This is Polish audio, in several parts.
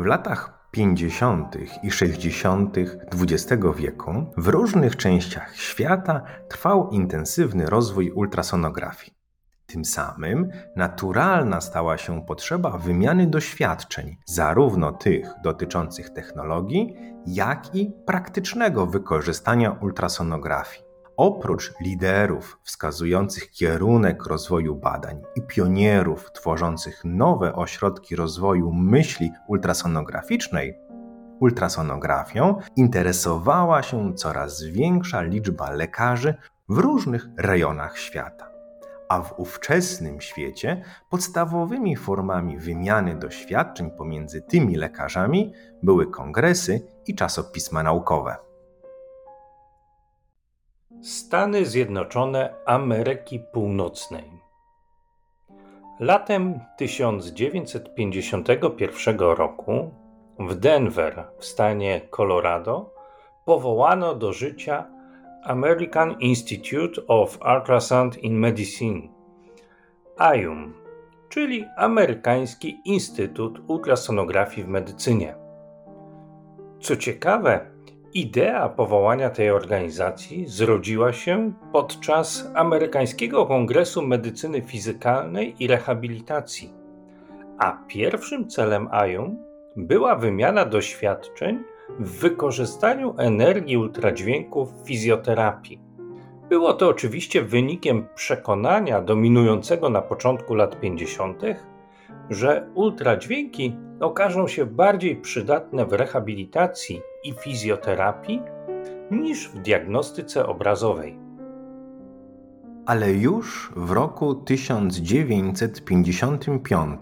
W latach 50. i 60. XX wieku w różnych częściach świata trwał intensywny rozwój ultrasonografii. Tym samym naturalna stała się potrzeba wymiany doświadczeń, zarówno tych dotyczących technologii, jak i praktycznego wykorzystania ultrasonografii. Oprócz liderów wskazujących kierunek rozwoju badań i pionierów tworzących nowe ośrodki rozwoju myśli ultrasonograficznej, ultrasonografią interesowała się coraz większa liczba lekarzy w różnych rejonach świata. A w ówczesnym świecie podstawowymi formami wymiany doświadczeń pomiędzy tymi lekarzami były kongresy i czasopisma naukowe. Stany Zjednoczone Ameryki Północnej. Latem 1951 roku w Denver w stanie Colorado powołano do życia American Institute of Ultrasound in Medicine AIUM, czyli Amerykański Instytut Ultrasonografii w Medycynie. Co ciekawe, Idea powołania tej organizacji zrodziła się podczas amerykańskiego Kongresu Medycyny Fizykalnej i Rehabilitacji, a pierwszym celem AIUM była wymiana doświadczeń w wykorzystaniu energii ultradźwięku w fizjoterapii. Było to oczywiście wynikiem przekonania dominującego na początku lat 50., że ultradźwięki okażą się bardziej przydatne w rehabilitacji i fizjoterapii niż w diagnostyce obrazowej. Ale już w roku 1955,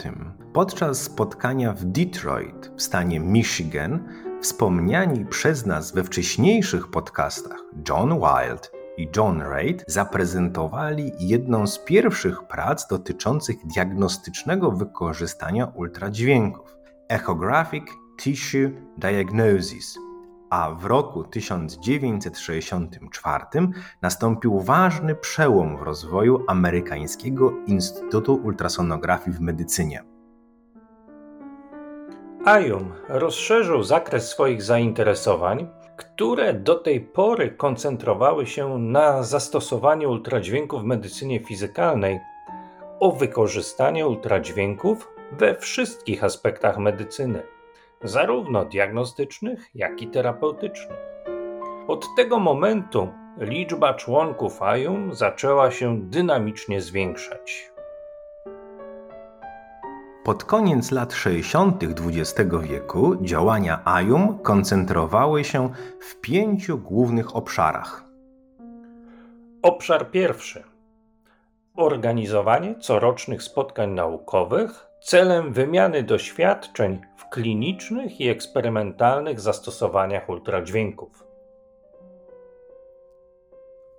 podczas spotkania w Detroit w stanie Michigan, wspomniani przez nas we wcześniejszych podcastach John Wild i John Reid zaprezentowali jedną z pierwszych prac dotyczących diagnostycznego wykorzystania ultradźwięków Echographic Tissue Diagnosis. A w roku 1964 nastąpił ważny przełom w rozwoju amerykańskiego Instytutu Ultrasonografii w Medycynie. IUM rozszerzył zakres swoich zainteresowań które do tej pory koncentrowały się na zastosowaniu ultradźwięków w medycynie fizykalnej, o wykorzystanie ultradźwięków we wszystkich aspektach medycyny, zarówno diagnostycznych, jak i terapeutycznych. Od tego momentu liczba członków IUM zaczęła się dynamicznie zwiększać. Pod koniec lat 60. XX wieku działania AIUM koncentrowały się w pięciu głównych obszarach. Obszar pierwszy: organizowanie corocznych spotkań naukowych celem wymiany doświadczeń w klinicznych i eksperymentalnych zastosowaniach ultradźwięków.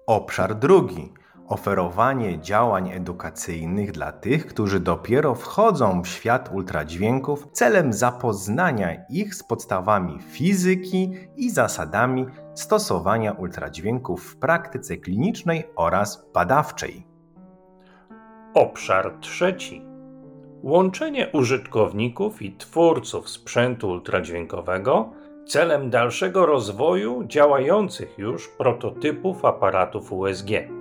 Obszar drugi oferowanie działań edukacyjnych dla tych, którzy dopiero wchodzą w świat ultradźwięków celem zapoznania ich z podstawami fizyki i zasadami stosowania ultradźwięków w praktyce klinicznej oraz badawczej. Obszar trzeci. Łączenie użytkowników i twórców sprzętu ultradźwiękowego celem dalszego rozwoju działających już prototypów aparatów USG.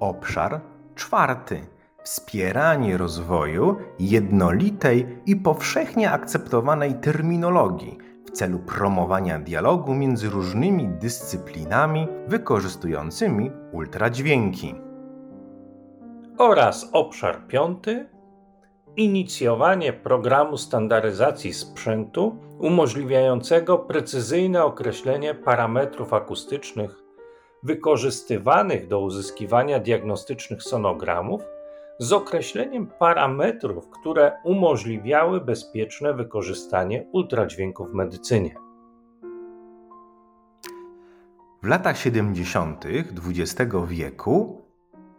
Obszar czwarty wspieranie rozwoju jednolitej i powszechnie akceptowanej terminologii w celu promowania dialogu między różnymi dyscyplinami wykorzystującymi ultradźwięki. Oraz obszar piąty inicjowanie programu standaryzacji sprzętu umożliwiającego precyzyjne określenie parametrów akustycznych wykorzystywanych do uzyskiwania diagnostycznych sonogramów z określeniem parametrów, które umożliwiały bezpieczne wykorzystanie ultradźwięku w medycynie. W latach 70. XX wieku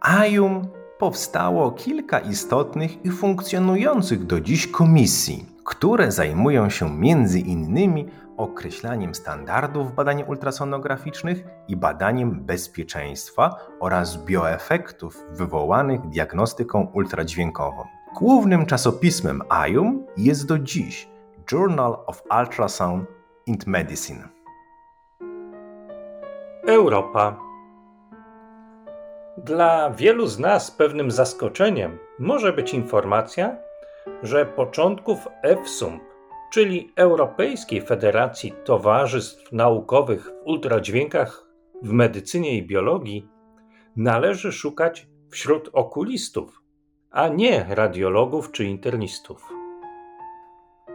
AIUM powstało kilka istotnych i funkcjonujących do dziś komisji, które zajmują się między innymi określaniem standardów badań ultrasonograficznych i badaniem bezpieczeństwa oraz bioefektów wywołanych diagnostyką ultradźwiękową. Głównym czasopismem IUM jest do dziś Journal of Ultrasound in Medicine. Europa. Dla wielu z nas pewnym zaskoczeniem może być informacja, że początków EFSUMP, czyli Europejskiej Federacji Towarzystw Naukowych w Ultradźwiękach w Medycynie i Biologii, należy szukać wśród okulistów, a nie radiologów czy internistów.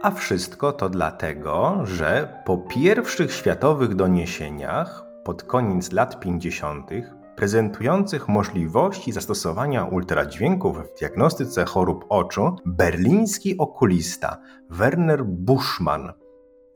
A wszystko to dlatego, że po pierwszych światowych doniesieniach pod koniec lat 50. prezentujących możliwości zastosowania ultradźwięków w diagnostyce chorób oczu, berliński okulista Werner Buschmann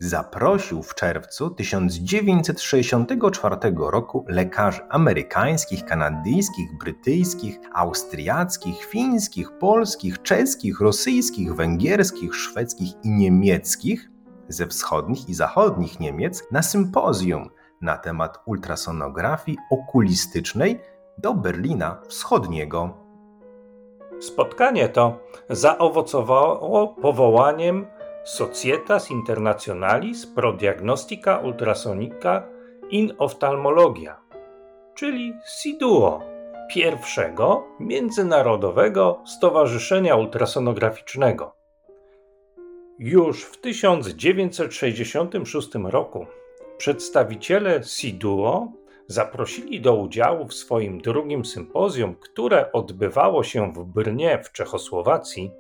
zaprosił w czerwcu 1964 roku lekarzy amerykańskich, kanadyjskich, brytyjskich, austriackich, fińskich, polskich, czeskich, rosyjskich, węgierskich, szwedzkich i niemieckich ze wschodnich i zachodnich Niemiec na sympozjum na temat ultrasonografii okulistycznej do Berlina Wschodniego. Spotkanie to zaowocowało powołaniem Societas Internationalis pro Diagnostica Ultrasonica in Oftalmologia, czyli SIDUO, pierwszego międzynarodowego stowarzyszenia ultrasonograficznego. Już w 1966 roku przedstawiciele SIDUO zaprosili do udziału w swoim drugim sympozjum, które odbywało się w Brnie w Czechosłowacji,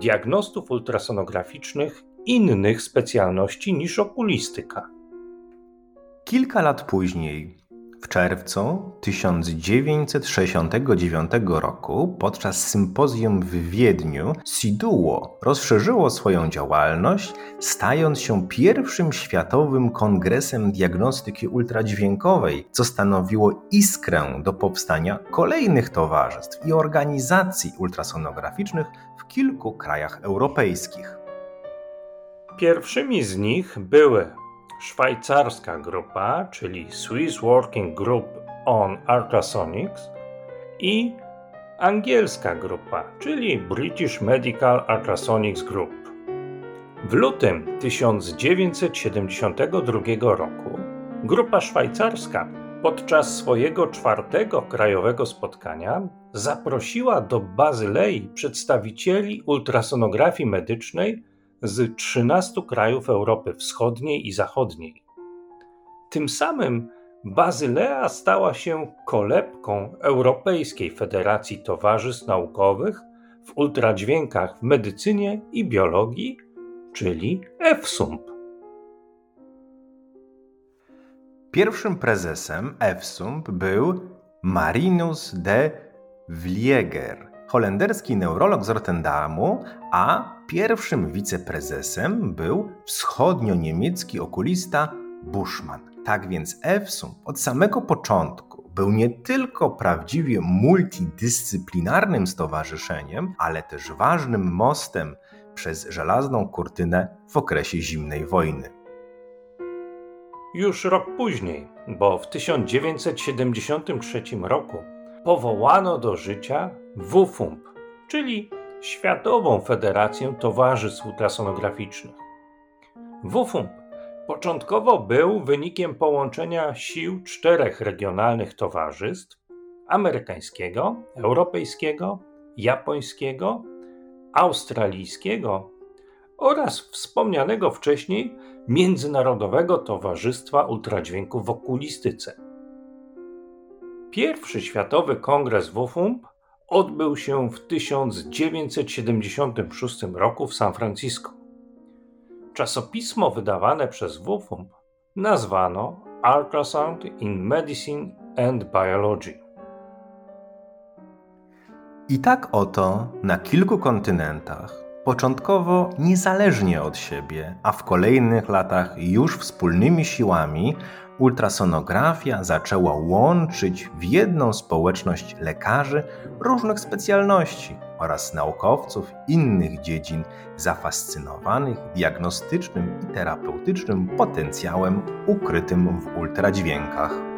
diagnostów ultrasonograficznych innych specjalności niż okulistyka. Kilka lat później, w czerwcu 1969 roku, podczas sympozjum w Wiedniu, SIDUO rozszerzyło swoją działalność, stając się pierwszym światowym kongresem diagnostyki ultradźwiękowej, co stanowiło iskrę do powstania kolejnych towarzystw i organizacji ultrasonograficznych w kilku krajach europejskich. Pierwszymi z nich były szwajcarska grupa, czyli Swiss Working Group on Ultrasonics i angielska grupa, czyli British Medical Ultrasonics Group. W lutym 1972 roku grupa szwajcarska podczas swojego czwartego krajowego spotkania zaprosiła do Bazylei przedstawicieli ultrasonografii medycznej z 13 krajów Europy Wschodniej i Zachodniej. Tym samym Bazylea stała się kolebką Europejskiej Federacji Towarzystw Naukowych w ultradźwiękach w medycynie i biologii, czyli EFSUMP. Pierwszym prezesem EFSUMP był Marinus de Vlieger, holenderski neurolog z Rotterdamu, a pierwszym wiceprezesem był wschodnio-niemiecki okulista Buschmann. Tak więc EFSUM od samego początku był nie tylko prawdziwie multidyscyplinarnym stowarzyszeniem, ale też ważnym mostem przez żelazną kurtynę w okresie zimnej wojny. Już rok później, bo w 1973 roku powołano do życia WFUMP, czyli Światową Federację Towarzystw Ultrasonograficznych. WFUMP początkowo był wynikiem połączenia sił czterech regionalnych towarzystw amerykańskiego, europejskiego, japońskiego, australijskiego oraz wspomnianego wcześniej Międzynarodowego Towarzystwa Ultradźwięku w Okulistyce. Pierwszy światowy kongres WFUMP odbył się w 1976 roku w San Francisco. Czasopismo wydawane przez WFUMP nazwano Ultrasound in Medicine and Biology. I tak oto na kilku kontynentach, początkowo niezależnie od siebie, a w kolejnych latach już wspólnymi siłami, ultrasonografia zaczęła łączyć w jedną społeczność lekarzy różnych specjalności oraz naukowców innych dziedzin zafascynowanych diagnostycznym i terapeutycznym potencjałem ukrytym w ultradźwiękach.